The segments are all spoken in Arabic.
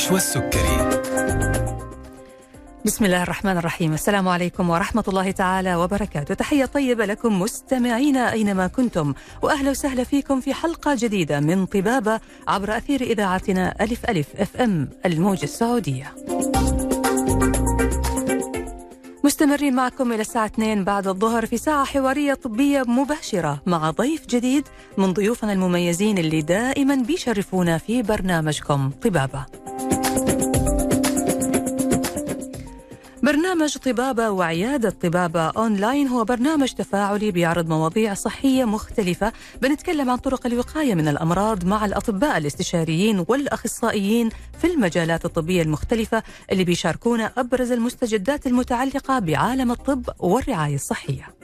النشوى السكري بسم الله الرحمن الرحيم. السلام عليكم ورحمة الله تعالى وبركاته. تحية طيبة لكم مستمعينا أينما كنتم وأهلا وسهلا فيكم في حلقة جديدة من طبابة عبر أثير إذاعتنا ألف ألف أف أم الموجة السعودية. مستمرين معكم إلى الساعة 2 بعد الظهر في ساعة حوارية طبية مباشرة مع ضيف جديد من ضيوفنا المميزين اللي دائما بيشرفونا في برنامجكم طبابة. برنامج طبابة وعيادة طبابة أونلاين هو برنامج تفاعلي بيعرض مواضيع صحية مختلفة بنتكلم عن طرق الوقاية من الأمراض مع الأطباء الاستشاريين والأخصائيين في المجالات الطبية المختلفة اللي بيشاركونا أبرز المستجدات المتعلقة بعالم الطب والرعاية الصحية.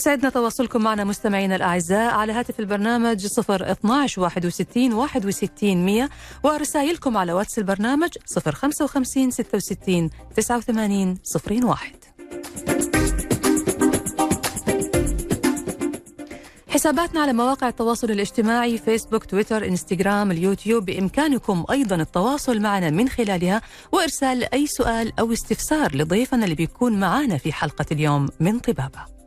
يسعدنا تواصلكم معنا مستمعينا الأعزاء على هاتف البرنامج 0 12 61 61 100 ورسائلكم على واتس البرنامج 0 55 66 89 01 حساباتنا على مواقع التواصل الاجتماعي فيسبوك تويتر إنستغرام اليوتيوب بإمكانكم أيضا التواصل معنا من خلالها وإرسال أي سؤال أو استفسار لضيفنا اللي بيكون معنا في حلقة اليوم من طبابة.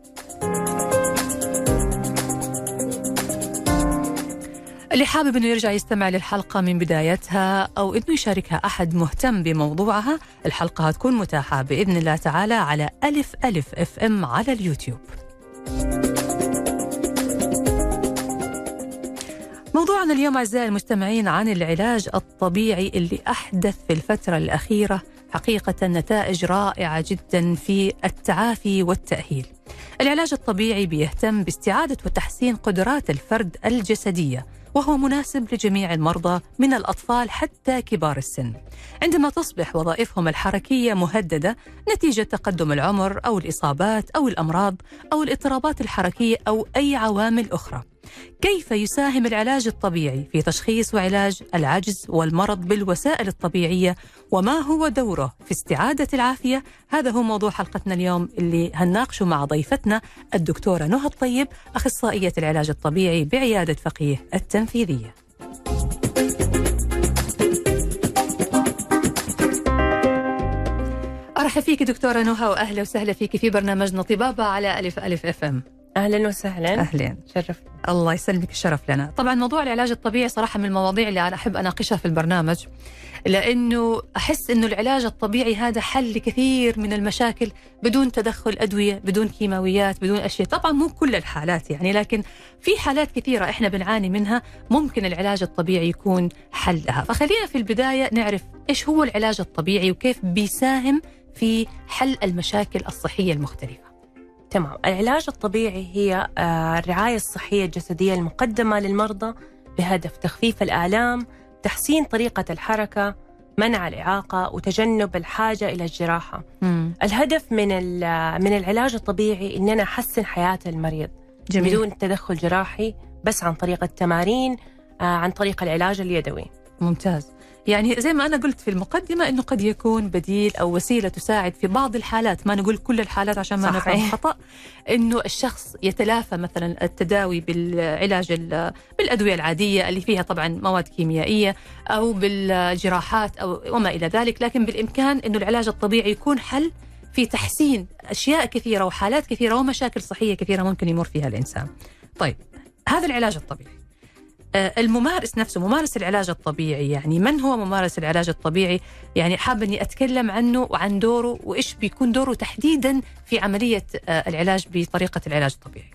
اللي حابب إنه يرجع يستمع للحلقة من بدايتها أو إنه يشاركها أحد مهتم بموضوعها، الحلقة هتكون متاحة بإذن الله تعالى على ألف ألف إف إم على اليوتيوب. موضوعنا اليوم أعزائي المستمعين عن العلاج الطبيعي اللي أحدث في الفترة الأخيرة حقيقة نتائج رائعة جدا في التعافي والتأهيل. العلاج الطبيعي بيهتم باستعادة وتحسين قدرات الفرد الجسدية وهو مناسب لجميع المرضى من الأطفال حتى كبار السن. عندما تصبح وظائفهم الحركية مهددة نتيجة تقدم العمر أو الإصابات أو الأمراض أو الاضطرابات الحركية أو أي عوامل أخرى. كيف يساهم العلاج الطبيعي في تشخيص وعلاج العجز والمرض بالوسائل الطبيعية؟ وما هو دوره في استعادة العافية؟ هذا هو موضوع حلقتنا اليوم اللي هنناقشه مع ضيفتنا الدكتورة نهى الطيب أخصائية العلاج الطبيعي بعيادة فقيه التنفيذية. أرحب فيك دكتورة نهى وأهلا وسهلا فيك في برنامجنا طبابة على ألف ألف أف إم. أهلا وسهلا. أهلا. شرف الله يسلمك الشرف لنا. طبعا موضوع العلاج الطبيعي صراحة من المواضيع اللي أنا أحب أناقشها في البرنامج لأنه أحس إنه العلاج الطبيعي هذا حل لكثير من المشاكل بدون تدخل أدوية بدون كيماويات بدون أشياء. طبعا مو كل الحالات يعني لكن في حالات كثيرة إحنا بنعاني منها ممكن العلاج الطبيعي يكون حل لها فخلينا في البداية نعرف إيش هو العلاج الطبيعي وكيف بيساهم في حل المشاكل الصحية المختلفة. تمام. العلاج الطبيعي هي آه، الرعاية الصحية الجسدية المقدمة للمرضى بهدف تخفيف الآلام تحسين طريقة الحركة منع الإعاقة وتجنب الحاجة إلى الجراحة. مم. الهدف من من العلاج الطبيعي إننا نحسن حياة المريض. جميل. بدون تدخل جراحي بس عن طريق التمارين آه، عن طريق العلاج اليدوي. ممتاز. يعني زي ما أنا قلت في المقدمة أنه قد يكون بديل أو وسيلة تساعد في بعض الحالات. ما نقول كل الحالات عشان ما. نفهم خطأ أنه الشخص يتلافى مثلا التداوي بالعلاج ال- بالأدوية العادية اللي فيها طبعا مواد كيميائية أو بالجراحات أو وما إلى ذلك. لكن بالإمكان أنه العلاج الطبيعي يكون حل في تحسين أشياء كثيرة وحالات كثيرة ومشاكل صحية كثيرة ممكن يمر فيها الإنسان. طيب هذا العلاج الطبيعي. الممارس نفسه ممارس العلاج الطبيعي يعني. من هو ممارس العلاج الطبيعي؟ يعني حابة أني أتكلم عنه وعن دوره وإيش بيكون دوره تحديدا في عملية آه، العلاج بطريقة العلاج الطبيعي.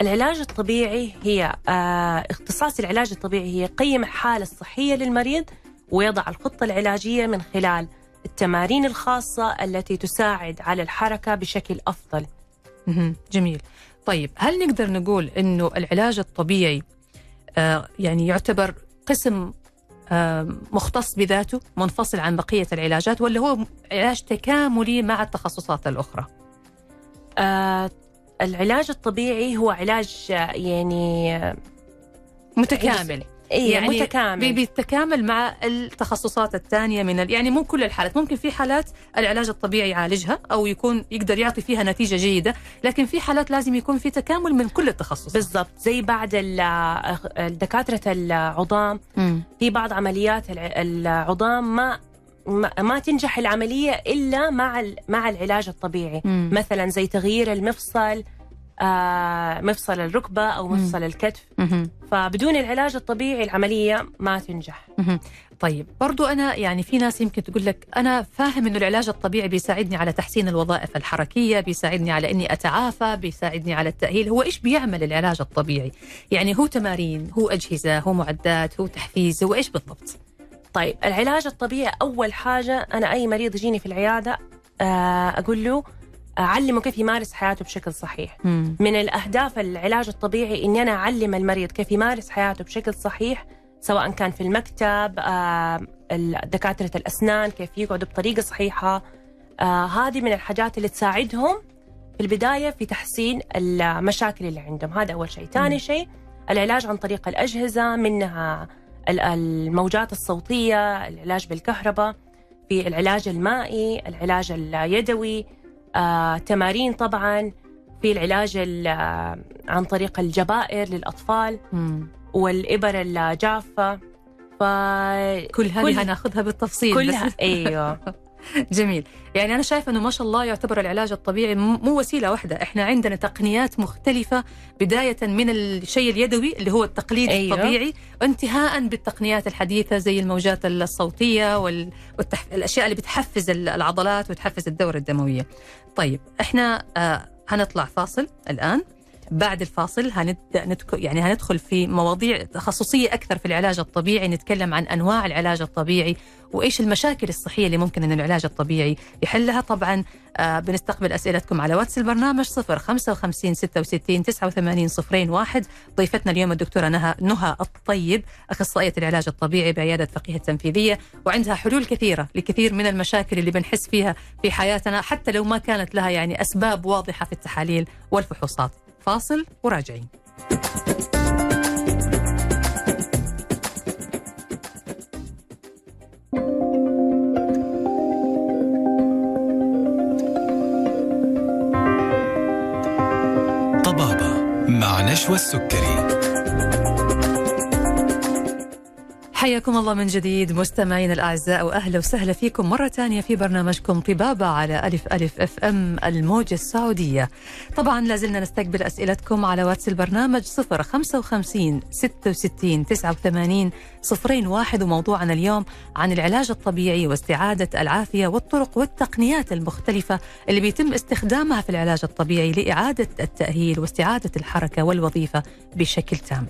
العلاج الطبيعي هي آه، اختصاص العلاج الطبيعي هي يقيم الحالة الصحية للمريض ويضع الخطة العلاجية من خلال التمارين الخاصة التي تساعد على الحركة بشكل أفضل. جميل. طيب هل نقدر نقول أنه العلاج الطبيعي آه، يعني يعتبر قسم آه، مختص بذاته منفصل عن بقية العلاجات ولا هو علاج تكاملي مع التخصصات الأخرى. آه، العلاج الطبيعي هو علاج آه، يعني آه، متكامل. إيه يعني متكامل. بالتكامل مع التخصصات الثانية من ال... يعني مو كل الحالات ممكن في حالات العلاج الطبيعي يعالجها أو يكون يقدر يعطي فيها نتيجة جيدة لكن في حالات لازم يكون في تكامل من كل التخصصات. بالضبط زي بعد دكاتره العظام. في بعض عمليات العظام ما ما تنجح العملية إلا مع مع العلاج الطبيعي. مم. مثلا زي تغيير المفصل مفصل الركبة أو مفصل مم. الكتف مم. فبدون العلاج الطبيعي العملية ما تنجح مم. طيب برضو أنا يعني في ناس يمكن تقول لك أنا فاهم أنه العلاج الطبيعي بيساعدني على تحسين الوظائف الحركية بيساعدني على أني أتعافى بيساعدني على التأهيل هو إيش بيعمل العلاج الطبيعي يعني هو تمارين هو أجهزة هو معدات هو تحفيز هو إيش بالضبط طيب العلاج الطبيعي أول حاجة أنا أي مريض يجيني في العيادة آه، أقول له أعلمه كيف يمارس حياته بشكل صحيح. مم. من الأهداف العلاج الطبيعي إني أنا أعلم المريض كيف يمارس حياته بشكل صحيح سواء كان في المكتب آه، دكاترة الأسنان كيف يقعدوا بطريقة صحيحة. آه، هذه من الحاجات اللي تساعدهم في البداية في تحسين المشاكل اللي عندهم. هذا أول شيء. ثاني شيء العلاج عن طريق الأجهزة منها الموجات الصوتية العلاج بالكهرباء في العلاج المائي العلاج اليدوي آه، تمارين طبعا في العلاج عن طريق الجبائر للأطفال والإبر الجافة ف كل هذه هناخذها بالتفصيل كلها أيوه. جميل. يعني أنا شايفة أنه ما شاء الله يعتبر العلاج الطبيعي مو وسيلة واحدة. إحنا عندنا تقنيات مختلفة بداية من الشيء اليدوي اللي هو التقليد أيوه. الطبيعي وانتهاء بالتقنيات الحديثة زي الموجات الصوتية والتح... الأشياء اللي بتحفز العضلات وتحفز الدورة الدموية. طيب إحنا آه هنطلع فاصل الآن. بعد الفاصل هنبدأ ندخل يعني هندخل في مواضيع تخصصية أكثر في العلاج الطبيعي نتكلم عن أنواع العلاج الطبيعي وإيش المشاكل الصحية اللي ممكن إن العلاج الطبيعي يحلها. طبعا آه بنستقبل أسئلتكم على واتس البرنامج 0 55 66 89 صفرين واحد. ضيفتنا اليوم الدكتورة نهى نهى الطيب أخصائية العلاج الطبيعي بعيادة فقيه التنفيذية وعندها حلول كثيرة لكثير من المشاكل اللي بنحس فيها في حياتنا حتى لو ما كانت لها يعني أسباب واضحة في التحاليل والفحوصات. فاصل وراجعين. طبابة مع نشوى السكري. حياكم الله من جديد مستمعين الأعزاء وأهلا وسهلا فيكم مرة ثانية في برنامجكم طبابة على ألف ألف FM الموجة السعودية. طبعا لازلنا نستقبل أسئلتكم على واتس البرنامج 055 66 89 صفرين واحد وموضوعنا اليوم عن العلاج الطبيعي واستعادة العافية والطرق والتقنيات المختلفة اللي بيتم استخدامها في العلاج الطبيعي لإعادة التأهيل واستعادة الحركة والوظيفة بشكل تام.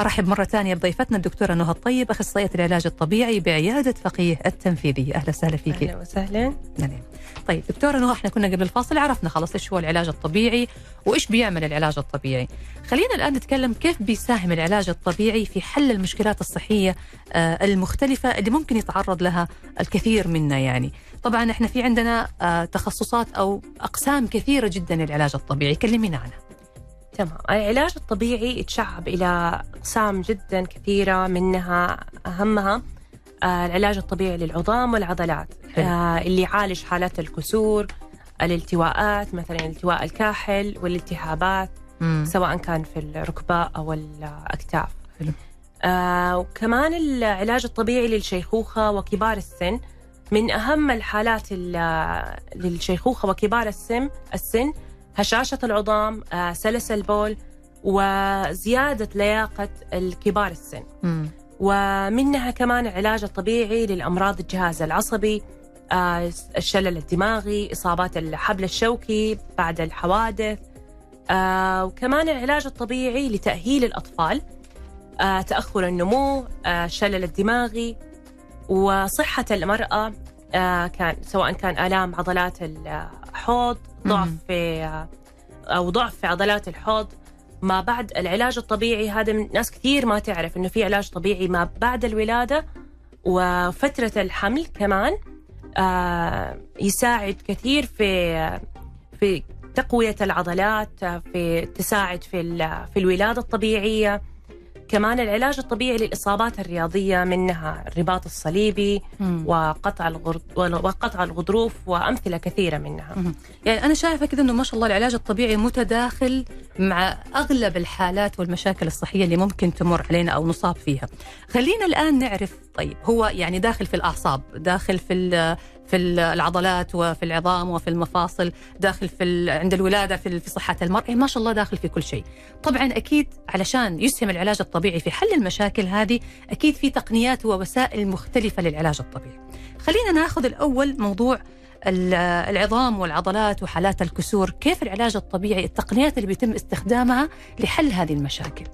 أرحب مرة ثانية بضيفتنا الدكتورة نهى الطيب أخصائية العلاج الطبيعي بعيادة فقيه التنفيذية أهلا وسهلا فيك. أهلا وسهلا. نعم. طيب دكتورة نهى إحنا كنا قبل الفاصل عرفنا خلاص إيش هو العلاج الطبيعي وإيش بيعمل العلاج الطبيعي. خلينا الآن نتكلم كيف بيساهم العلاج الطبيعي في حل المشكلات الصحية آه، المختلفة اللي ممكن يتعرض لها الكثير منا يعني. طبعا إحنا في عندنا آه، تخصصات أو أقسام كثيرة جدا للعلاج الطبيعي. كلمينا عنها. تمام. العلاج الطبيعي يتشعب إلى أقسام جدا كثيرة منها أهمها العلاج الطبيعي للعظام والعضلات آه اللي يعالج حالات الكسور الالتواءات مثلا التواء الكاحل والالتهابات مم. سواء كان في الركبة أو الأكتاف حلو. آه وكمان العلاج الطبيعي للشيخوخة وكبار السن من أهم الحالات للشيخوخة وكبار السن السن هشاشة العظام آه سلس البول وزيادة لياقة الكبار السن مم. ومنها كمان العلاج الطبيعي للأمراض الجهاز العصبي آه، الشلل الدماغي إصابات الحبل الشوكي بعد الحوادث آه، وكمان العلاج الطبيعي لتأهيل الأطفال آه، تأخر النمو الشلل الدماغي وصحة المرأة كان سواء كان آلام عضلات الحوض ضعف في أو ضعف في عضلات الحوض ما بعد العلاج الطبيعي. هذا من ناس كثير ما تعرف إنه في علاج طبيعي ما بعد الولادة وفترة الحمل كمان آه يساعد كثير في في تقوية العضلات في تساعد في في الولادة الطبيعية. كمان العلاج الطبيعي للإصابات الرياضية منها الرباط الصليبي مم. وقطع الغر... وقطع الغضروف وأمثلة كثيرة منها مهم. يعني أنا شايفة كذا إنه ما شاء الله العلاج الطبيعي متداخل مع أغلب الحالات والمشاكل الصحية اللي ممكن تمر علينا أو نصاب فيها. خلينا الآن نعرف طيب هو يعني داخل في الأعصاب، داخل في في ال- العضلات وفي العظام وفي المفاصل، داخل في عند الولادة في ال- في صحة المرأة، ما شاء الله داخل في كل شيء. طبعا أكيد علشان يسهم العلاج الطبيعي في حل المشاكل هذه، أكيد في تقنيات ووسائل مختلفة للعلاج الطبيعي. خلينا ناخذ الأول موضوع ال- العظام والعضلات وحالات الكسور كيف العلاج الطبيعي التقنيات اللي بيتم استخدامها لحل هذه المشاكل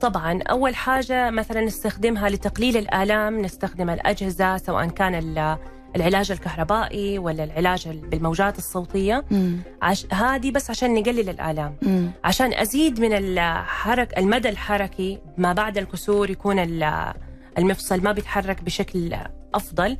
طبعا أول حاجة مثلا نستخدمها لتقليل الآلام نستخدم الأجهزة سواء كان ال- العلاج الكهربائي ولا العلاج بالموجات الصوتية. عش... هذه بس عشان نقلل الآلام. عشان أزيد من الحرك المدى الحركي ما بعد الكسور يكون ال- المفصل ما بيتحرك بشكل أفضل.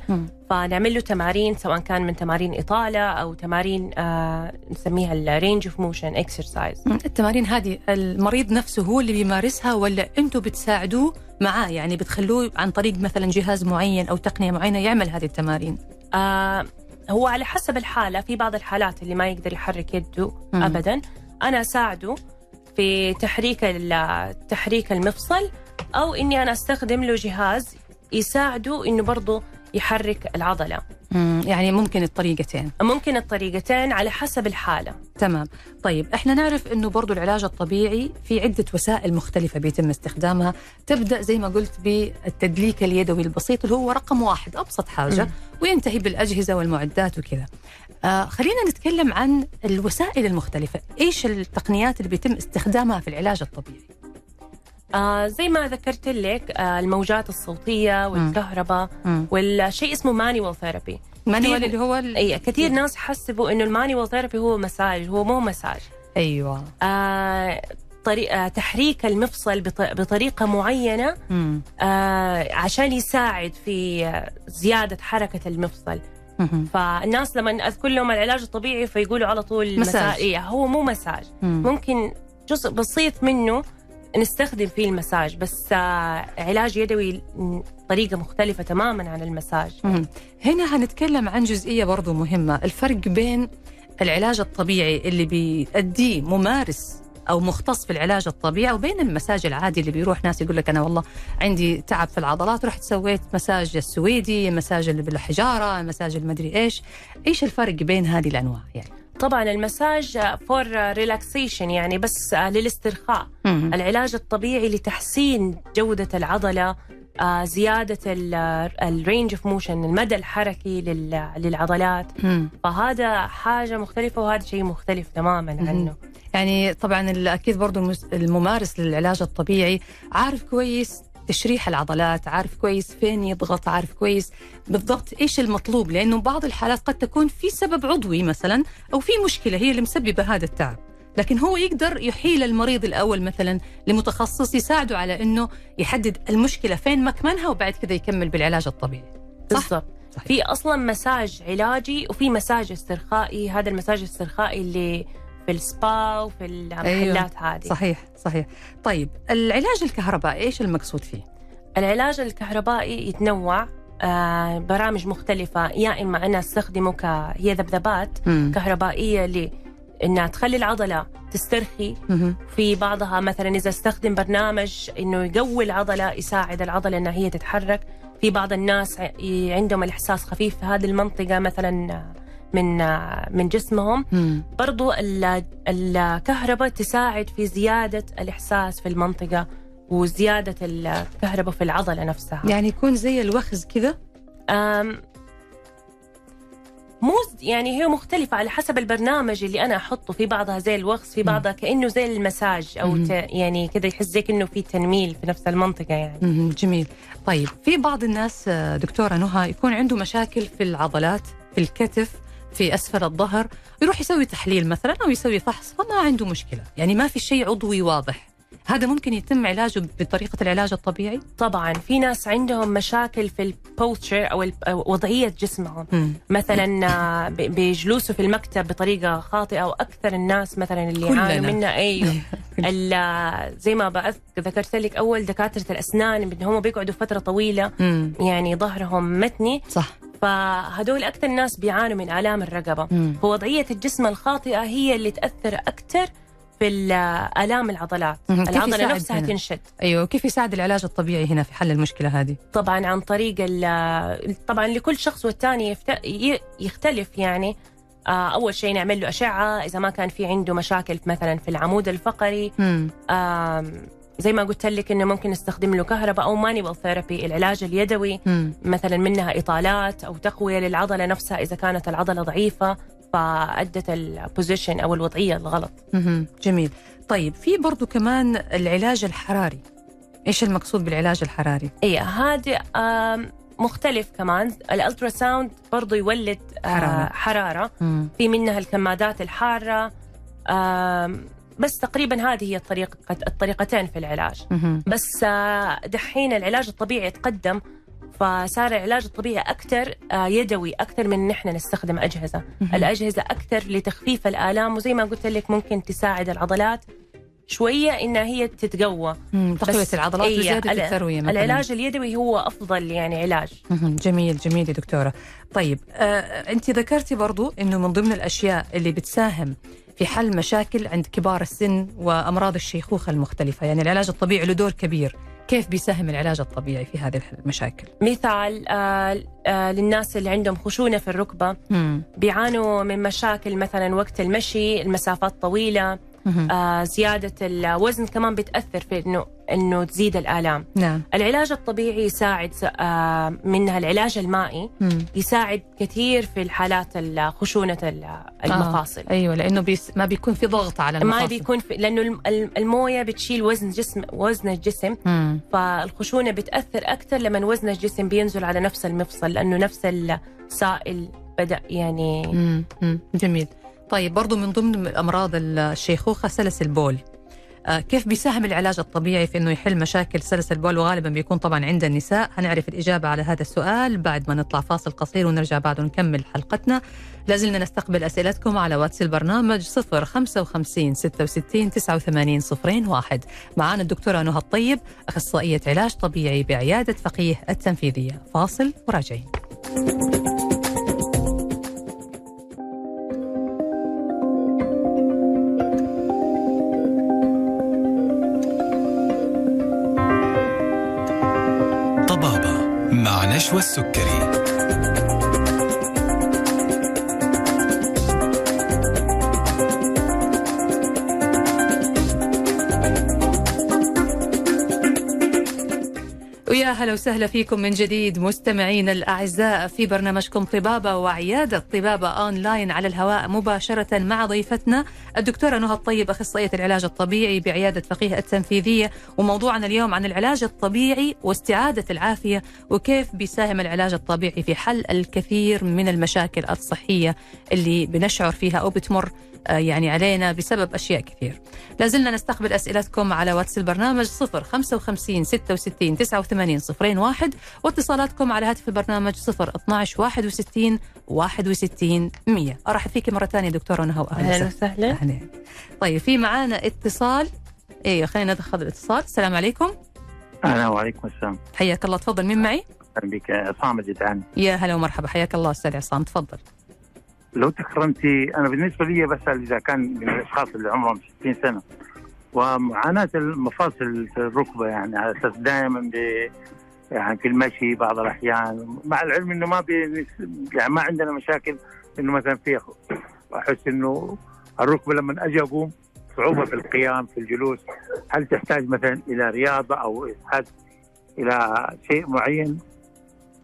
فنعمل له تمارين سواء كان من تمارين إطالة أو تمارين آه نسميها ال range of motion exercise التمارين هذه المريض نفسه هو اللي بيمارسها ولا أنتم بتساعدوه معاه؟ يعني بتخلوه عن طريق مثلا جهاز معين أو تقنية معينة يعمل هذه التمارين؟ آه هو على حسب الحالة في بعض الحالات اللي ما يقدر يحرك يده مم. أبدا. أنا أساعده في تحريك تحريك المفصل أو إني أنا أستخدم له جهاز يساعده إنه برضه يحرك العضلة. يعني ممكن الطريقتين. ممكن الطريقتين على حسب الحالة. تمام. طيب إحنا نعرف إنه برضو العلاج الطبيعي في عدة وسائل مختلفة بيتم استخدامها. تبدأ زي ما قلت بالتدليك اليدوي البسيط اللي هو رقم واحد أبسط حاجة مم. وينتهي بالأجهزة والمعدات وكذا. آه خلينا نتكلم عن الوسائل المختلفة. إيش التقنيات اللي بيتم استخدامها في العلاج الطبيعي؟ آه زي ما ذكرت لك آه الموجات الصوتية والكهرباء مم. والشيء اسمه manual therapy manual اللي هو ال... أي كثير ناس حسبوا إنه ال manual therapy هو مساج هو مو مساج أيوه آه طريقة تحريك المفصل بط- بطريقة معينة مم. آه عشان يساعد في آه، زيادة حركة المفصل مهم. فالناس لما أذكر لهم العلاج الطبيعي فيقولوا على طول مساج. إيه هو مو مساج مم. ممكن جزء بسيط منه نستخدم فيه المساج بس آه علاج يدوي طريقة مختلفة تماما عن المساج. هنا هنتكلم عن جزئية برضو مهمة الفرق بين العلاج الطبيعي اللي بيأديه ممارس أو مختص في العلاج الطبيعي وبين المساج العادي اللي بيروح ناس يقول لك أنا والله عندي تعب في العضلات رحت سويت مساج السويدي مساج اللي بالحجارة مساج المدري إيش. إيش الفرق بين هذه الأنواع يعني؟ طبعا المساج for relaxation يعني بس للاسترخاء. العلاج الطبيعي لتحسين جودة العضلة آه، زيادة ال range of motion المدى الحركي لل- للعضلات. فهذا حاجة مختلفة وهذا شيء مختلف تماما. عنه يعني طبعا أكيد برضو الممارس للعلاج الطبيعي عارف كويس تشريح العضلات عارف كويس فين يضغط عارف كويس بالضبط إيش المطلوب لأنه بعض الحالات قد تكون في سبب عضوي مثلا أو في مشكلة هي اللي مسببة هذا التعب لكن هو يقدر يحيل المريض الأول مثلا لمتخصص يساعده على إنه يحدد المشكلة فين مكمنها وبعد كذا يكمل بالعلاج الطبيعي؟ بالضبط. في أصلا مساج علاجي وفي مساج استرخائي هذا المساج الاسترخائي اللي في السبا وفي المحلات هذه. صحيح صحيح. طيب العلاج الكهربائي إيش المقصود فيه؟ العلاج الكهربائي يتنوع آه برامج مختلفة. يا إما أنا أستخدمه كهي ذبذبات مم. كهربائية ل إنها تخلي العضلة تسترخي. مهم. في بعضها مثلا إذا أستخدم برنامج إنه يقوي العضلة يساعد العضلة إنها هي تتحرك. في بعض الناس عندهم الإحساس خفيف في هذه المنطقة مثلا من من جسمهم مم. برضو ال- الكهرباء تساعد في زيادة الإحساس في المنطقة وزيادة الكهرباء في العضلة نفسها يعني يكون زي الوخز كذا مو يعني هي مختلفة على حسب البرنامج اللي أنا أحطه في بعضها زي الوخز في بعضها كأنه زي المساج أو. ت يعني كذا يحس زي كأنه في تنميل في نفس المنطقة يعني. جميل طيب في بعض الناس آه، دكتورة نهى يكون عنده مشاكل في العضلات في الكتف في أسفل الظهر يروح يسوي تحليل مثلا أو يسوي فحص فما عنده مشكلة. يعني ما في شيء عضوي واضح. هذا ممكن يتم علاجه بطريقة العلاج الطبيعي؟ طبعا في ناس عندهم مشاكل في البوستشر أو ال- أو وضعية جسمهم. مم. مثلا آه، ب- بجلوسه في المكتب بطريقة خاطئة وأكثر الناس مثلا اللي. يعانوا منها أيوه. ال- زي ما ذكرت لك أول دكاترة الأسنان ان هم بيقعدوا فترة طويلة. مم. يعني ظهرهم متني. صح. فهدول أكثر ناس بيعانوا من آلام الرقبة. مم. فوضعية الجسم الخاطئة هي اللي تأثر أكثر في ال- آلام العضلات. العضلة نفسها هنا؟ تنشد. أيوه كيف يساعد العلاج الطبيعي هنا في حل المشكلة هذه؟ طبعا عن طريق ال- طبعا لكل شخص والتاني يفت- ي- يختلف يعني. آه، أول شيء نعمل له أشعة إذا ما كان في عنده مشاكل مثلا في العمود الفقري. زي ما قلت لك إنه ممكن نستخدم له كهرباء أو manual therapy العلاج اليدوي مم. مثلا منها إطالات أو تقوية للعضلة نفسها إذا كانت العضلة ضعيفة فأدت ال position أو الوضعية الغلط. جميل طيب في برضو كمان العلاج الحراري إيش المقصود بالعلاج الحراري اي هذا مختلف كمان ال ultrasound برضه يولد آه، حرارة. حرارة مم. في منها الكمادات الحارة بس تقريبا هذه هي الطريقة الطريقتين في العلاج. بس آه، دحين العلاج الطبيعي تقدم فصار العلاج الطبيعي أكثر يدوي أكثر من إن إحنا نستخدم أجهزة مهم. الأجهزة أكثر لتخفيف الآلام وزي ما قلت لك ممكن تساعد العضلات شوية إنها هي تتقوى. تقوية العضلات إيه، وزياده ال- الترويه مثلا العلاج اليدوي هو أفضل يعني علاج. جميل جميل يا دكتورة طيب آه، أنت ذكرتي برضو أنه من ضمن الأشياء اللي بتساهم في حل مشاكل عند كبار السن وأمراض الشيخوخة المختلفة يعني العلاج الطبيعي له دور كبير كيف بيساهم العلاج الطبيعي في هذه المشاكل مثال آه، آه، للناس اللي عندهم خشونة في الركبة مم. بيعانوا من مشاكل مثلا وقت المشي المسافات طويلة مهم. آه، زيادة الوزن كمان بتأثر في إنه إنه تزيد الآلام نعم العلاج الطبيعي يساعد آه، منها العلاج المائي مم. يساعد كثير في الحالات ال- خشونة ال- المفاصل آه. أيوة لأنه بيس ما بيكون في ضغط على المفاصل ما بيكون في لأنه الم- الم- الموية بتشيل وزن جسم وزن الجسم مم. فالخشونة بتأثر أكثر لما وزن الجسم بينزل على نفس المفصل لأنه نفس السائل بدأ يعني مم. مم. جميل طيب برضو من ضمن أمراض الشيخوخة سلس البول. آه، كيف بيساهم العلاج الطبيعي في إنه يحل مشاكل سلس البول؟ وغالبا بيكون طبعا عند النساء. هنعرف الإجابة على هذا السؤال بعد ما نطلع فاصل قصير ونرجع بعد ونكمل حلقتنا. لازلنا نستقبل أسئلتكم على واتس البرنامج 055 66 89 صفرين واحد. معانا الدكتورة نهى الطيب أخصائية علاج طبيعي بعيادة فقيه التنفيذية. فاصل وراجعين. مع نشوى السكري ويا هلا وسهلا فيكم من جديد مستمعينا الأعزاء في برنامجكم طبابة وعيادة طبابة أونلاين على الهواء مباشرة مع ضيفتنا الدكتورة نهى الطيب أخصائية العلاج الطبيعي بعيادة فقيه التنفيذية وموضوعنا اليوم عن العلاج الطبيعي واستعادة العافية وكيف بيساهم العلاج الطبيعي في حل الكثير من المشاكل الصحية اللي بنشعر فيها أو بتمر. يعني علينا بسبب أشياء كثير. لازلنا نستقبل أسئلتكم على واتس البرنامج 055 66 89 صفرين واحد واتصالاتكم على هاتف البرنامج 0 12 61 61 100 أرحب فيك مرة ثانية دكتورة نهى أهلا واهلا وسهلا. أهلا. طيب في معانا اتصال. أيوه خلينا ندخل الاتصال. السلام عليكم. أهلا وعليكم السلام. حياك الله. تفضل مين معي؟ أهلا بك. عصام جدعان يا هلا ومرحبا. حياك الله أستاذ عصام. تفضل. لو تكرمتي أنا بالنسبة لي بسال إذا كان من الأشخاص اللي عمرهم 60 سنة. ومعاناة المفاصل في الركبة يعني على أساس دائما يعني في المشي بعض الأحيان. مع العلم إنه ما بي يعني ما عندنا مشاكل إنه مثلا في أحس إنه الركبة لما أجي أقوم صعوبة في القيام في الجلوس. هل تحتاج مثلا إلى رياضة أو تحتاج إلى شيء معين؟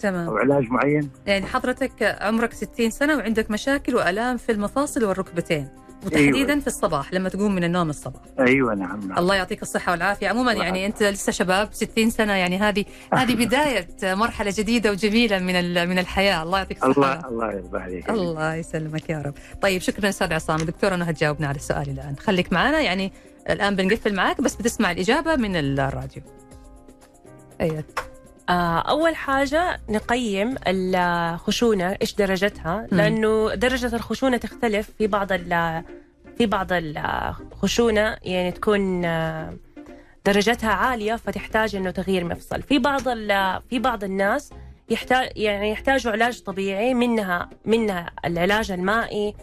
تمام. أو علاج معين؟ يعني حضرتك عمرك 60 سنة وعندك مشاكل وآلام في المفاصل والركبتين وتحديدا أيوة. في الصباح لما تقوم من النوم الصباح. أيوه نعم نعم. الله يعطيك الصحة والعافية. عموما يعني أنت لسه شباب 60 سنة يعني هذه هذه بداية مرحلة جديدة وجميلة من من الحياة. الله يعطيك الصحة الله. الله يرضى عليك الله يسلمك يا رب. طيب شكرا أستاذ عصام. الدكتوره نهى تجاوبنا على السؤال الآن. خليك معنا يعني الآن بنقفل معاك بس بتسمع الإجابة من الراديو. أيوه. أول حاجة نقيم الخشونة إيش درجتها؟ لأنه درجة الخشونة تختلف في بعض في بعض الخشونة يعني تكون آه، درجتها عالية فتحتاج إنه تغيير مفصل. في بعض في بعض الناس يحتاج يعني يحتاجوا علاج طبيعي منها منها العلاج المائي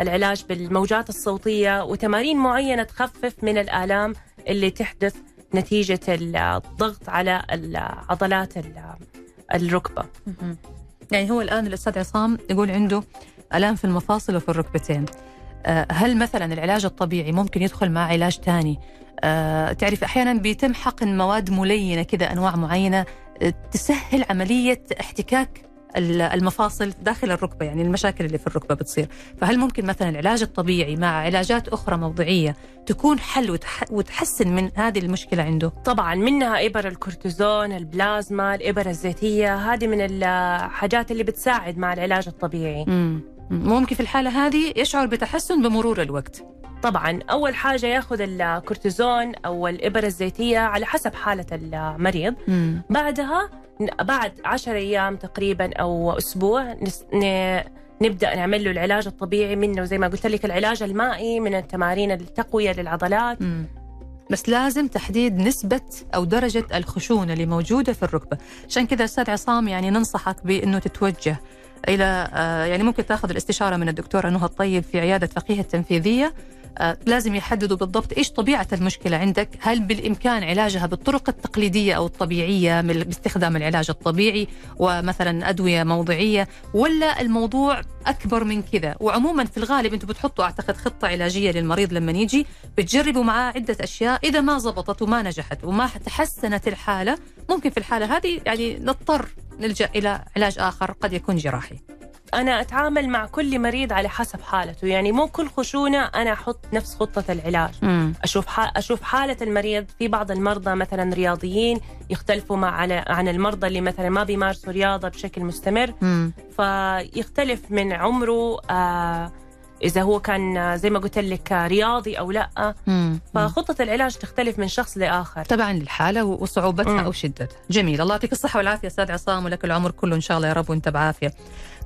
العلاج بالموجات الصوتية وتمارين معينة تخفف من الآلام اللي تحدث نتيجة الضغط على عضلات الركبة. يعني هو الآن الأستاذ عصام يقول عنده ألام في المفاصل وفي الركبتين. آه، هل مثلا العلاج الطبيعي ممكن يدخل مع علاج ثاني أه تعرف أحيانا بيتم حقن مواد ملينة كذا أنواع معينة آه، تسهل عملية احتكاك؟ المفاصل داخل الركبة يعني المشاكل اللي في الركبة بتصير. فهل ممكن مثلا العلاج الطبيعي مع علاجات أخرى موضعية تكون حل وتحسن من هذه المشكلة عنده؟ طبعا منها إبر الكورتيزون البلازما الإبر الزيتية هذه من الحاجات اللي بتساعد مع العلاج الطبيعي. مم. ممكن في الحالة هذه يشعر بتحسن بمرور الوقت. طبعا أول حاجة ياخذ الكورتيزون أو الابر الزيتية على حسب حالة المريض. مم. بعدها بعد عشر أيام تقريبا أو أسبوع نبدأ نعمل له العلاج الطبيعي منه. زي ما قلت لك العلاج المائي من التمارين التقوية للعضلات. مم. بس لازم تحديد نسبة أو درجة الخشونة اللي موجودة في الركبة. عشان كذا أستاذ عصام يعني ننصحك بأنه تتوجه إلى آه، يعني ممكن تاخذ الاستشارة من الدكتورة نهى الطيب في عيادة فقيه التنفيذية. آه، لازم يحددوا بالضبط إيش طبيعة المشكلة عندك، هل بالإمكان علاجها بالطرق التقليدية أو الطبيعية باستخدام العلاج الطبيعي ومثلا أدوية موضعية ولا الموضوع أكبر من كذا، وعموما في الغالب أنتم بتحطوا أعتقد خطة علاجية للمريض لما يجي بتجربوا معاه عدة أشياء، إذا ما زبطت وما نجحت وما تحسنت الحالة، ممكن في الحالة هذه يعني نضطر نلجأ إلى علاج آخر قد يكون جراحي. أنا أتعامل مع كل مريض على حسب حالته يعني مو كل خشونة أنا أحط نفس خطة العلاج مم. أشوف أشوف حالة المريض في بعض المرضى مثلا رياضيين يختلفوا مع على عن المرضى اللي مثلا ما بيمارسوا رياضة بشكل مستمر مم. فيختلف من عمره آه إذا هو كان زي ما قلت لك رياضي أو لا. مم. فخطة العلاج تختلف من شخص لآخر. طبعا للحالة وصعوبتها مم. أو شدتها. جميل. الله يعطيك الصحة والعافية أستاذ عصام ولك العمر كله إن شاء الله يا رب وأنت بعافية.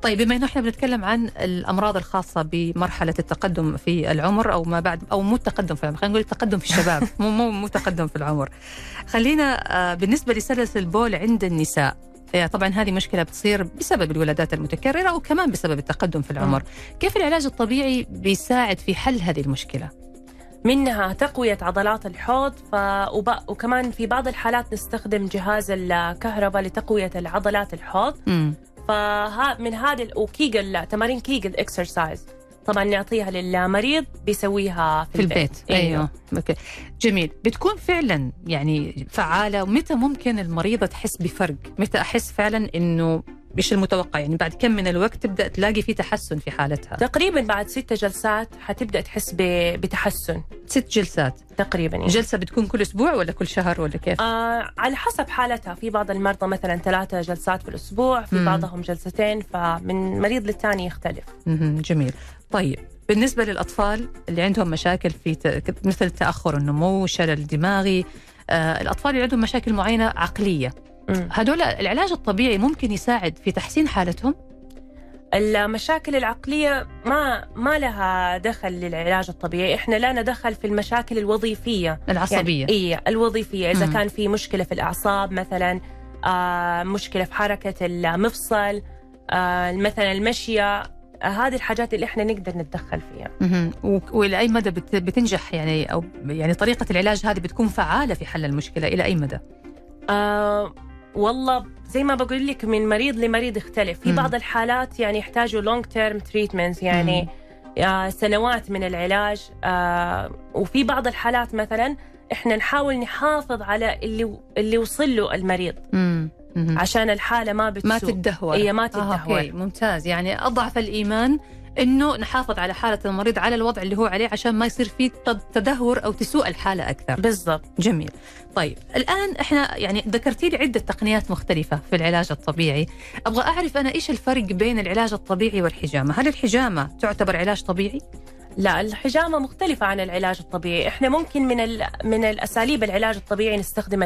طيب بما إنه إحنا بنتكلم عن الأمراض الخاصة بمرحلة التقدم في العمر أو ما بعد أو مو التقدم في العمر خلينا نقول التقدم في الشباب مو مو مو تقدم في العمر. خلينا آه، بالنسبة لسلس البول عند النساء طبعا هذه مشكلة بتصير بسبب الولادات المتكررة وكمان بسبب التقدم في العمر. كيف العلاج الطبيعي بيساعد في حل هذه المشكلة؟ منها تقوية عضلات الحوض ف... وب... وكمان في بعض الحالات نستخدم جهاز الكهرباء لتقوية العضلات الحوض. فمن هذه وكيجل تمارين Kegel exercise طبعا نعطيها للمريض بيسويها في, في البيت, البيت. أيوه. أوكي. جميل. بتكون فعلا يعني فعالة ومتى ممكن المريضة تحس بفرق؟ متى أحس فعلا إنه إيش المتوقع؟ يعني بعد كم من الوقت تبدأ تلاقي في تحسن في حالتها؟ تقريبا بعد ست جلسات حتبدأ تحس بتحسن. ست جلسات. تقريبا يعني. جلسة بتكون كل أسبوع ولا كل شهر ولا كيف؟ آه على حسب حالتها. في بعض المرضى مثلا ثلاثة جلسات في الأسبوع في مم. بعضهم جلستين فمن مريض للثاني يختلف. جميل. طيب بالنسبة للأطفال اللي عندهم مشاكل في مثل تأخر النمو شلل دماغي آه الأطفال اللي عندهم مشاكل معينة عقلية هذول العلاج الطبيعي ممكن يساعد في تحسين حالتهم؟ المشاكل العقلية ما ما لها دخل للعلاج الطبيعي، إحنا لا ندخل في المشاكل الوظيفية. العصبية. يعني إيه الوظيفية، إذا مم. كان في مشكلة في الأعصاب مثلا آه مشكلة في حركة المفصل آه مثلا المشية هذه الحاجات اللي إحنا نقدر نتدخل فيها. وإلى أي مدى بتنجح يعني؟ أو يعني طريقة العلاج هذه بتكون فعالة في حل المشكلة إلى أي مدى؟ آه والله زي ما بقول لك من مريض لمريض يختلف. في بعض الحالات يعني يحتاجوا long term treatment يعني آه سنوات من العلاج. آه وفي بعض الحالات مثلا إحنا نحاول نحافظ على اللي اللي وصل له المريض. عشان الحالة ما بتسوء ما تتدهور هي ما تتدهور آه، أوكي. ممتاز يعني أضعف الإيمان إنه نحافظ على حالة المريض على الوضع اللي هو عليه عشان ما يصير في تدهور أو تسوء الحالة أكثر. بالضبط. جميل. طيب الآن إحنا يعني ذكرتي لي عدة تقنيات مختلفة في العلاج الطبيعي، أبغى أعرف أنا إيش الفرق بين العلاج الطبيعي والحجامة؟ هل الحجامة تعتبر علاج طبيعي؟ لا الحجامة مختلفة عن العلاج الطبيعي إحنا ممكن من. من الأساليب العلاج الطبيعي نستخدم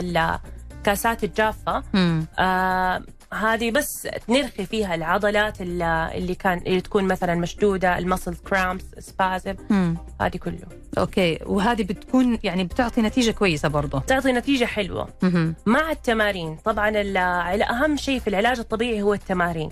الكاسات الجافة مم. آه هذه بس نرخي فيها العضلات اللي كان اللي تكون مثلا مشدودة ال muscle cramps spasm مم. هذه كله okay وهذه بتكون يعني بتعطي نتيجة كويسة برضه تعطي نتيجة حلوة مهم. مع التمارين طبعا أهم شيء في العلاج الطبيعي هو التمارين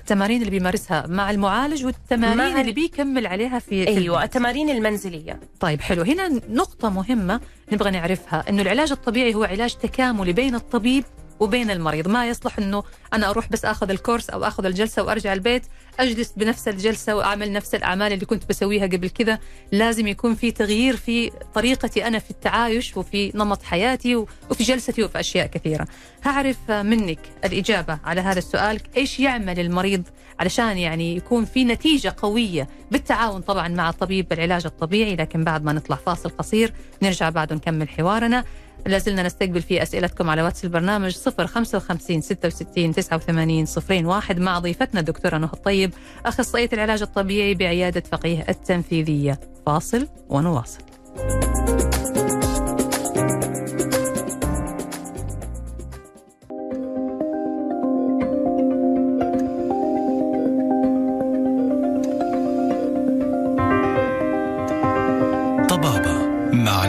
التمارين اللي بيمارسها مع المعالج والتمارين مع ال- اللي بيكمل عليها في في أيوه البيت. التمارين المنزلية طيب حلو هنا نقطة مهمة نبغى نعرفها إنه العلاج الطبيعي هو علاج تكاملي بين الطبيب وبين المريض. ما يصلح إنه أنا أروح بس آخذ الكورس أو آخذ الجلسة وأرجع البيت أجلس بنفس الجلسة وأعمل نفس الأعمال اللي كنت بسويها قبل كذا. لازم يكون في تغيير في طريقتي أنا في التعايش وفي نمط حياتي وفي جلستي وفي أشياء كثيرة. هعرف منك الإجابة على هذا السؤال. إيش يعمل المريض علشان يعني يكون في نتيجة قوية بالتعاون طبعا مع طبيب العلاج الطبيعي؟ لكن بعد ما نطلع فاصل قصير نرجع بعد نكمل حوارنا. لازلنا نستقبل في أسئلتكم على واتس البرنامج 055 66 89 01 مع ضيفتنا الدكتورة نهى الطيب أخصائية العلاج الطبيعي بعيادة فقيه التنفيذية. فاصل ونواصل.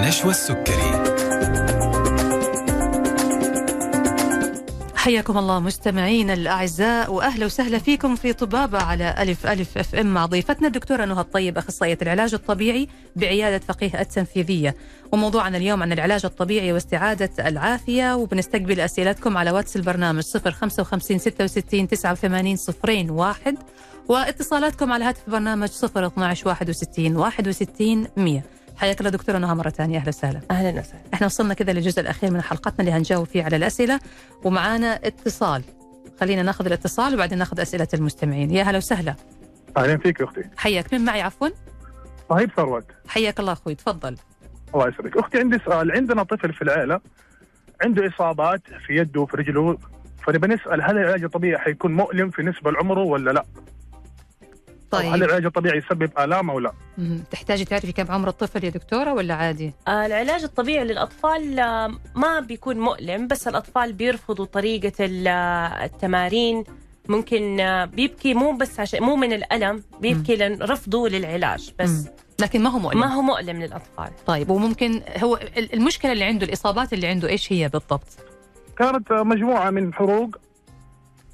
نشوة السكري. حياكم الله مستمعينا الأعزاء وأهلا وسهلا فيكم في طبابة على ألف ألف FM مع ضيفتنا الدكتورة نهى الطيب أخصائية العلاج الطبيعي بعيادة فقيه التنفيذية. وموضوعنا اليوم عن العلاج الطبيعي واستعادة العافية وبنستقبل أسئلتكم على واتس البرنامج 055 66 89 01 واتصالاتكم على هاتف البرنامج 012 61 61 100 حياك الله دكتورة نهى مرة ثانية أهلا وسهلا. أهلا وسهلا. إحنا وصلنا كذا للجزء الأخير من حلقتنا اللي هنجاوب فيه على الأسئلة. ومعانا اتصال. خلينا ناخذ الاتصال وبعدين ناخذ أسئلة المستمعين. يا هلا وسهلا. أهلا فيك يا أختي. حياك. من معي عفوا؟ صهيب ثروت حياك الله أخوي تفضل. الله يسعدك. أختي عندي سؤال. عندنا طفل في العائله عنده إصابات في يده وفي رجله. فنبي نسأل هل العلاج الطبيعي حيكون مؤلم في نسبة لعمره ولا لا؟ أو هل طيب. العلاج الطبيعي يسبب آلام أو لا؟ تحتاجي تعرفي كم عمر الطفل يا دكتورة ولا عادي؟ آه، العلاج الطبيعي للأطفال آه، ما بيكون مؤلم بس الأطفال بيرفضوا طريقة ال- آه، التمارين. ممكن آه، بيبكي مو بس عشان مو من الألم بيبكي لأن رفضه للعلاج بس. مم. لكن ما هو مؤلم. ما هو مؤلم للأطفال. طيب وممكن هو ال- المشكلة اللي عنده الإصابات اللي عنده إيش هي بالضبط؟ كانت مجموعة من حروق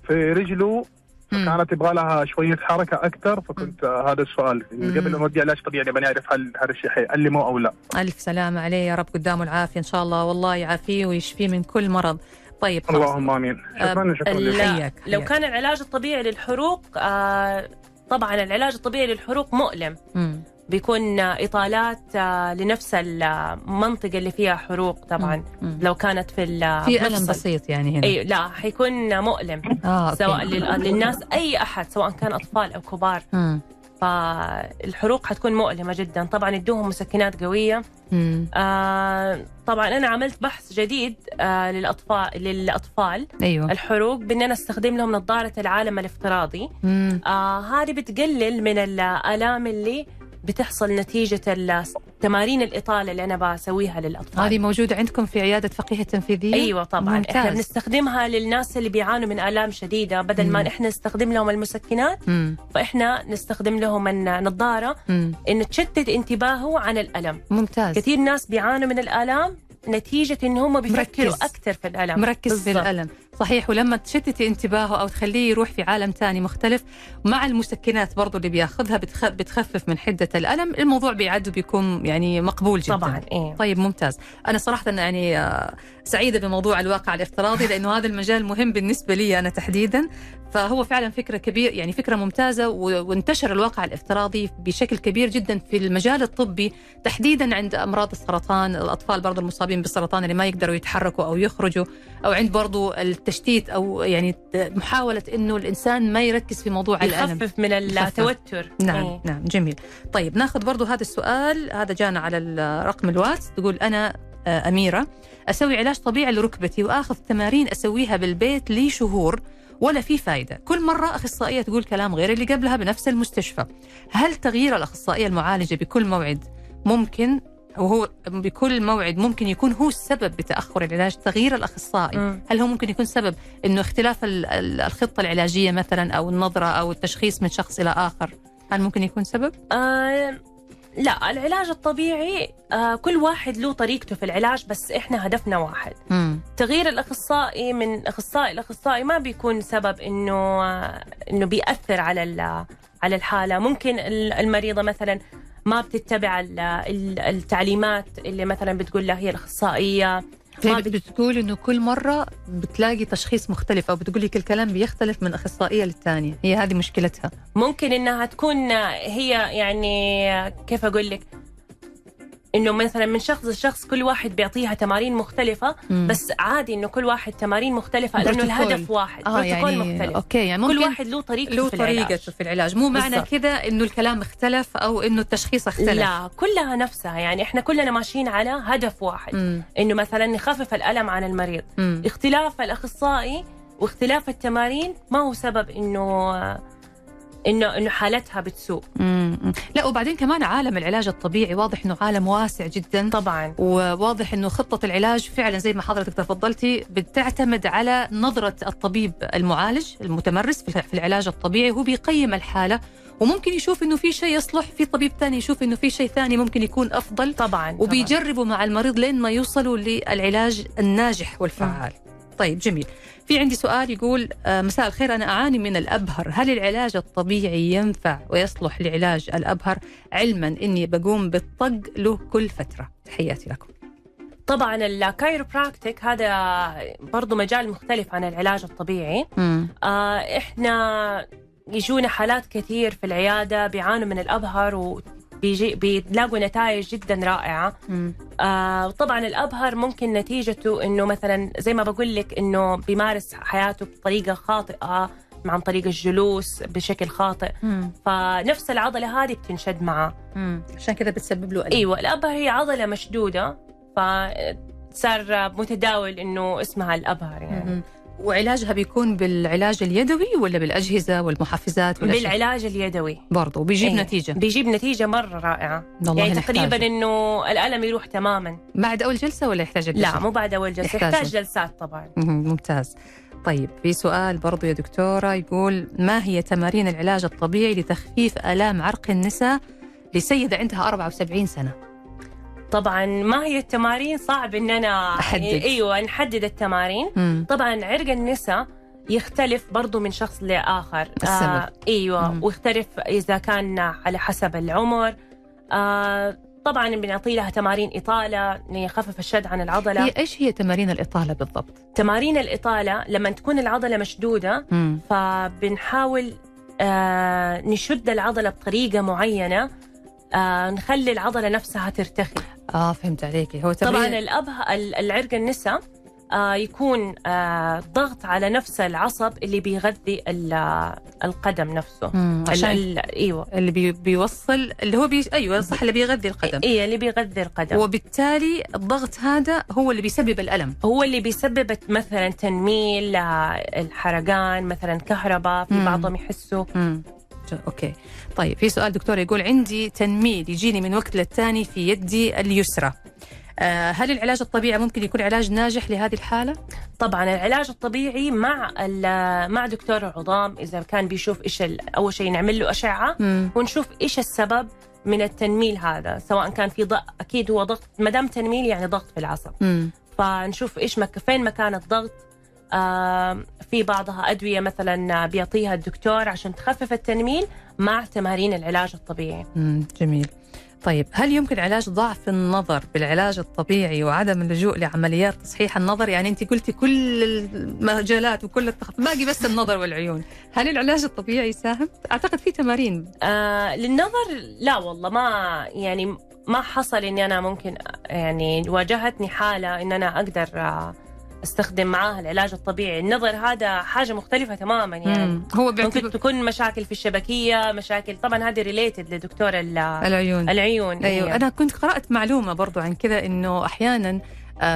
في رجله مم. كانت يبغى لها شوية حركة أكثر فكنت آه، هذا السؤال مم. قبل ما نودي علاج طبيعي نبغى نعرف هل هذا الشيء حيألمه أو لا؟ ألف سلامة عليه يا رب قدامه العافية إن شاء الله والله يعافيه ويشفيه من كل مرض طيب خلاص. اللهم آمين شكرا شكرا لك حياك، لو حياك. كان العلاج الطبيعي للحروق آه، طبعا العلاج الطبيعي للحروق مؤلم مم. بيكون آه، إطالات آه، لنفس المنطقة اللي فيها حروق طبعا مم. لو كانت في في ألم. بسيط يعني هنا إي لا حيكون مؤلم أوكي. سواء لل- للناس أي أحد سواء كان أطفال أو كبار مم. فالحروق حتكون مؤلمة جدا طبعا ادوهم مسكنات قوية مم. آه طبعا أنا عملت بحث جديد آه للاطفال للأطفال أيوه الحروق بأننا نستخدم لهم نظارة العالم الافتراضي مم. آه هذه بتقلل من الآلام اللي بتحصل نتيجة التمارين الإطالة اللي أنا بسويها للأطفال هذه موجودة عندكم في عيادة فقيه التنفيذية؟ أيوه طبعا ممتاز. إحنا بنستخدمها للناس اللي بيعانوا من آلام شديدة بدل ما مم. إحنا نستخدم لهم المسكنات مم. فإحنا نستخدم لهم النظارة مم. إن تشتت انتباهه عن الألم ممتاز كثير ناس بيعانوا من الآلام نتيجة إن هم بيفكروا مركز. أكثر في الألم مركز في بالضبط. الألم صحيح ولما تشتتي انتباهه أو تخليه يروح في عالم تاني مختلف مع المسكنات برضو اللي بياخذها بتخ... بتخفف من حدة الألم الموضوع بيعد وبيكون يعني مقبول جدا. طبعا إيه. طيب ممتاز. أنا صراحة يعني آه، سعيدة بموضوع الواقع الافتراضي لأنه هذا المجال مهم بالنسبة لي أنا تحديدا. فهو فعلا فكرة كبير يعني فكرة ممتازة و- وانتشر الواقع الافتراضي بشكل كبير جدا في المجال الطبي تحديدا عند أمراض السرطان الأطفال برضو المصابين بالسرطان اللي ما يقدروا يتحركوا أو يخرجوا أو عند برضو التشتيت أو يعني محاولة أنه الإنسان ما يركز في موضوع الألم. يخفف من التوتر. نعم إيه. نعم جميل. طيب ناخذ برضو هذا السؤال. هذا جانا على رقم الواتس. تقول أنا آه، أميرة أسوي علاج طبيعي لركبتي وآخذ تمارين أسويها بالبيت لي شهور ولا في فائده كل مرة أخصائية تقول كلام غير اللي قبلها بنفس المستشفى. هل تغيير الأخصائية المعالجة بكل موعد ممكن وهو بكل موعد ممكن يكون هو السبب بتأخر العلاج تغيير الأخصائي. مم. هل هو ممكن يكون سبب إنه اختلاف ال- ال- الخطة العلاجية مثلا أو النظرة أو التشخيص من شخص إلى آخر؟ هل ممكن يكون سبب؟ آه لا العلاج الطبيعي آه كل واحد له طريقته في العلاج بس إحنا هدفنا واحد. مم. تغيير الأخصائي من أخصائي لأخصائي ما بيكون سبب إنه آه إنه بيأثر على على الحالة. ممكن ال- المريضة مثلا ما بتتبع ال- ال- التعليمات اللي مثلا بتقول لها هي الأخصائية. ما هي بتقول إنه كل مرة بتلاقي تشخيص مختلف أو بتقول لك الكلام بيختلف من أخصائية للثانيه هي هذه مشكلتها. ممكن إنها تكون هي يعني كيف أقول لك؟ إنه مثلا من شخص لشخص كل واحد بيعطيها تمارين مختلفة مم. بس عادي إنه كل واحد تمارين مختلفة لأنه. الهدف واحد آه بروتوكول يعني مختلف أوكي يعني ممكن كل واحد له طريقته له في العلاج. طريقته في العلاج مو معنى. كذا إنه الكلام اختلف أو إنه التشخيص اختلف لا كلها نفسها يعني إحنا كلنا ماشيين على هدف واحد مم. إنه مثلا نخفف الألم عن المريض مم. اختلاف الأخصائي واختلاف التمارين ما هو سبب إنه انه إنه حالتها بتسوء. مم. لا وبعدين كمان عالم العلاج الطبيعي واضح إنه عالم واسع جدا. طبعا. وواضح إنه خطة العلاج فعلا زي ما حضرتك تفضلتي بتعتمد على نظرة الطبيب المعالج المتمرس في العلاج الطبيعي. هو بيقيم الحالة وممكن يشوف إنه في شيء يصلح في طبيب ثاني يشوف إنه في شيء ثاني ممكن يكون أفضل. طبعا طبعاً. وبيجربوا مع المريض لين ما يوصلوا للعلاج الناجح والفعال. طيب جميل. في عندي سؤال يقول آه، مساء الخير أنا أعاني من الأبهر. هل العلاج الطبيعي ينفع ويصلح لعلاج الأبهر؟ علما أني بقوم بالطق له كل فترة. تحياتي لكم. طبعا الكايروبراكتيك هذا برضو مجال مختلف عن العلاج الطبيعي. آه إحنا يجونا حالات كثير في العيادة بيعانوا من الأبهر وبيجي بيلاقوا نتائج جدا رائعة. آه طبعا الأبهر ممكن نتيجته إنه مثلا زي ما بقول لك إنه بيمارس حياته بطريقة خاطئة عن طريق الجلوس بشكل خاطئ مم. فنفس العضلة هذه بتنشد معاه. عشان كذا بتسبب له ألم أيوه الأبهر هي عضلة مشدودة فصار متداول إنه اسمها الأبهر يعني مم. وعلاجها بيكون بالعلاج اليدوي ولا بالأجهزة والمحفزات والأشياء؟ بالعلاج اليدوي برضه وبيجيب أيوة. نتيجة بيجيب نتيجة مرة رائعة يعني. تقريبا إنه الألم يروح تماما بعد أول جلسة ولا يحتاج لا الجلسة؟ مو بعد أول جلسة يحتاجه. يحتاج جلسات طبعا. ممتاز طيب في سؤال برضو يا دكتورة يقول ما هي تمارين العلاج الطبيعي لتخفيف آلام عرق النساء لسيدة عندها 74 سنة طبعا ما هي التمارين صعب اننا أحدد. أيوه نحدد التمارين مم. طبعا عرق النساء يختلف برضو من شخص لآخر السبب. أيوه مم. ويختلف إذا كان على حسب العمر آه طبعا بنعطي لها تمارين إطالة ليخفف الشد عن العضلة هي إيش هي تمارين الإطالة بالضبط؟ تمارين الإطالة لما تكون العضلة مشدودة مم. فبنحاول آه نشد العضلة بطريقة معينة آه نخلي العضلة نفسها ترتخي آه فهمت عليكي. هو طبعا تمرين الابه ال- العرق النسا آه يكون آه ضغط على نفس العصب اللي بيغذي ال- القدم نفسه. عشان ال- إيوه. اللي بي بيوصل اللي هو بي أيوه صح اللي بيغذي القدم. إيه اللي بيغذي القدم. وبالتالي الضغط هذا هو اللي بيسبب الألم. هو اللي بيسبب مثلا تنميل آه، الحرقان مثلا كهرباء في. بعضهم يحسوا okay طيب في سؤال دكتور يقول عندي تنميل يجيني من وقت للتاني في يدي اليسرى آه هل العلاج الطبيعي ممكن يكون علاج ناجح لهذه الحالة؟ طبعا العلاج الطبيعي مع مع دكتور العظام إذا كان بيشوف إيش أول شيء نعمل له أشعة مم. ونشوف إيش السبب من التنميل هذا سواء كان في ضغط أكيد هو ضغط ما دام تنميل يعني ضغط في العصب مم. فنشوف إيش مك... فين مكان الضغط في بعضها أدوية مثلا بيعطيها الدكتور عشان تخفف التنميل مع تمارين العلاج الطبيعي. جميل. طيب هل يمكن علاج ضعف النظر بالعلاج الطبيعي وعدم اللجوء لعمليات تصحيح النظر؟ يعني أنت قلتي كل المجالات وكل التخصص باقي بس النظر والعيون. هل العلاج الطبيعي يساهم أعتقد في تمارين. آه للنظر لا والله ما يعني ما حصل إني أنا ممكن يعني واجهتني حالة إن أنا أقدر آه، أستخدم معاها العلاج الطبيعي النظر هذا حاجة مختلفة تماما يعني مم. هو ممكن تكون مشاكل في الشبكية مشاكل طبعا هذه ريليتد لدكتور ال- العيون العيون أيوه إيه. أنا كنت قرأت معلومة برضو عن كذا إنه أحيانا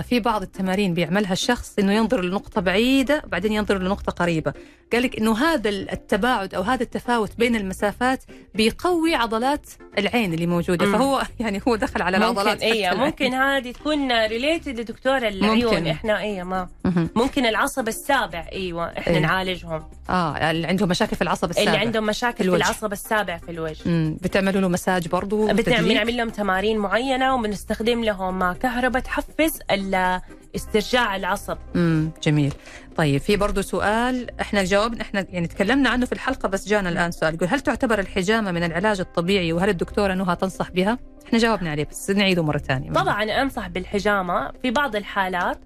في بعض التمارين بيعملها الشخص إنه ينظر لنقطة بعيدة بعدين ينظر لنقطة قريبة قال لك إنه هذا التباعد أو هذا التفاوت بين المسافات بيقوي عضلات العين اللي موجودة مم. فهو يعني هو دخل على العضلات ممكن إيه حتى العين. ممكن هذه تكون ريليتد لدكتور العيون. إحنا إيه ما. ممكن العصب السابع إيوه إحنا إيه. نعالجهم. آه اللي عندهم مشاكل في العصب السابع اللي عندهم مشاكل في الوجه. العصب السابع في الوجه. مم. بتعملوا له مساج برضو بنعمل لهم تمارين معينة وبنستخدم لهم كهرباء تحفز استرجاع العصب. امم جميل. طيب في برضه سؤال إحنا جاوبنا إحنا يعني تكلمنا عنه في الحلقة بس جانا الآن سؤال. يقول هل تعتبر الحجامة من العلاج الطبيعي وهل الدكتورة نهى تنصح بها؟ إحنا جاوبنا عليه بس نعيده مرة ثانية. طبعا أنصح بالحجامة في بعض الحالات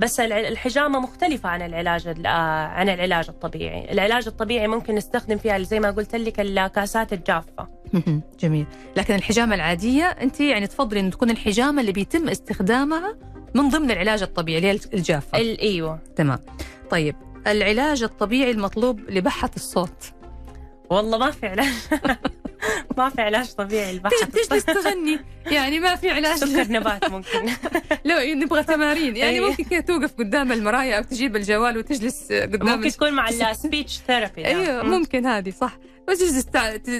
بس الحجامة مختلفة عن العلاج ال- آه، عن العلاج الطبيعي، العلاج الطبيعي ممكن نستخدم فيها زي ما قلت لك الكاسات الجافة. جميل. لكن الحجامة العادية أنت يعني تفضلي انه تكون الحجامة اللي بيتم استخدامها من ضمن العلاج الطبيعي اللي هي الجافة. ال- إيوه. تمام. طيب العلاج الطبيعي المطلوب لبحة الصوت. والله ما في علاج. ما في علاج طبيعي البحة تجلس تغني يعني ما في علاج. سكر نبات ممكن. لو نبغى تمارين. يعني أيوة. ممكن كذا توقف قدام المرايه أو تجيب الجوال وتجلس قدام ممكن تكون مع ال speech therapy أيوه ممكن هذه صح. بس تجلس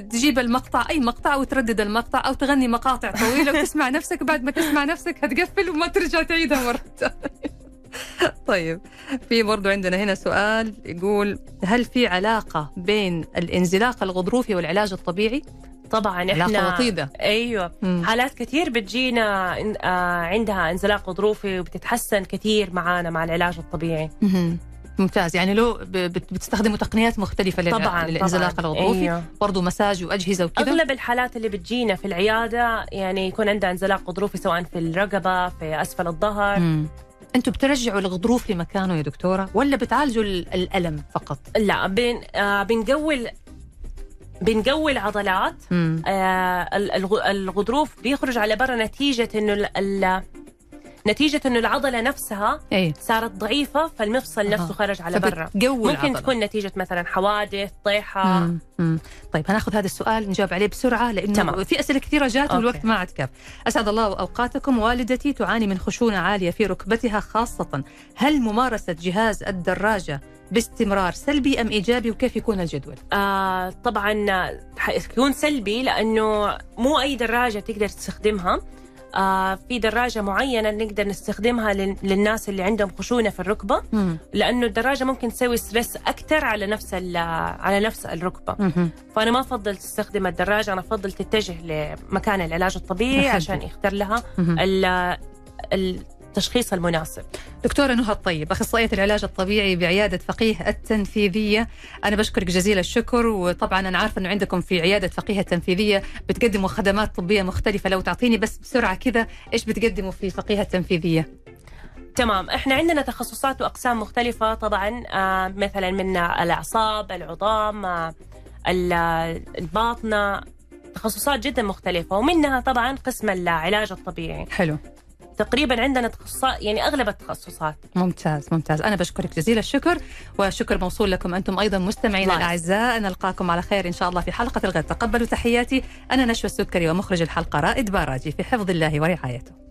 تجيب المقطع أي مقطع وتردد المقطع أو تغني مقاطع طويلة وتسمع نفسك بعد ما تسمع نفسك هتقفل وما ترجع تعيدها مرة ثانية. طيب في برضو عندنا هنا سؤال يقول هل في علاقة بين الانزلاق الغضروفي والعلاج الطبيعي؟ طبعا علاقة إحنا وطيدة أيوه مم. حالات كثير بتجينا آه، عندها انزلاق غضروفي وبتتحسن كثير معانا مع العلاج الطبيعي مهم. ممتاز يعني لو بتستخدموا تقنيات مختلفة للع- طبعا للانزلاق. الغضروفي أيوه. برضو مساج وأجهزة وكذا أغلب الحالات اللي بتجينا في العيادة يعني يكون عندها انزلاق غضروفي سواء في الرقبة في أسفل الظهر أنتوا بترجعوا الغضروف لمكانه يا دكتورة ولا بتعالجوا ال- الألم فقط؟ لا بن آه بنقوي بنقوي العضلات. آه ال- الغ- الغضروف بيخرج على برا نتيجة إنه نتيجة إنه العضلة نفسها إيه صارت ضعيفة فالمفصل أها. نفسه خرج على برا ممكن العضلة. تكون نتيجة مثلا حوادث طيحة مم. مم. طيب هناخذ هذا السؤال نجاوب عليه بسرعة لأنه تمام. في أسئلة كثيرة جات. والوقت ما عاد كاف أسعد الله أوقاتكم والدتي تعاني من خشونة عالية في ركبتها خاصة هل ممارسة جهاز الدراجة باستمرار سلبي أم إيجابي وكيف يكون الجدول؟ آه طبعا حيكون سلبي لأنه مو أي دراجة تقدر تستخدمها آه في دراجة معينة نقدر نستخدمها لل- للناس اللي عندهم خشونة في الركبة مم. لأنه الدراجة ممكن تسوي ستريس أكثر على نفس ال- على نفس الركبة مهم. فأنا ما أفضل تستخدم الدراجة أنا أفضل تتجه لمكان العلاج الطبيعي. عشان يختار لها. ال- التشخيص المناسب. دكتورة نهى الطيب أخصائية العلاج الطبيعي بعيادة فقيه التنفيذية. أنا بشكرك جزيل الشكر وطبعا أنا عارفة أنه عندكم في عيادة فقيه التنفيذية بتقدموا خدمات طبية مختلفة. لو تعطيني بس بسرعة كذا إيش بتقدموا في فقيه التنفيذية؟ تمام إحنا عندنا تخصصات وأقسام مختلفة طبعا آه مثلا من الأعصاب العظام آه ال- الباطنة تخصصات جدا مختلفة ومنها طبعا قسم العلاج الطبيعي. حلو. تقريبا عندنا تخصصات يعني أغلب التخصصات. ممتاز ممتاز. أنا بشكرك جزيل الشكر وشكر موصول لكم أنتم أيضا مستمعينا الله الأعزاء. نلقاكم على خير إن شاء الله في حلقة الغد. تقبلوا تحياتي. أنا نشوى السكري ومخرج الحلقة رائد باراجي في حفظ الله ورعايته.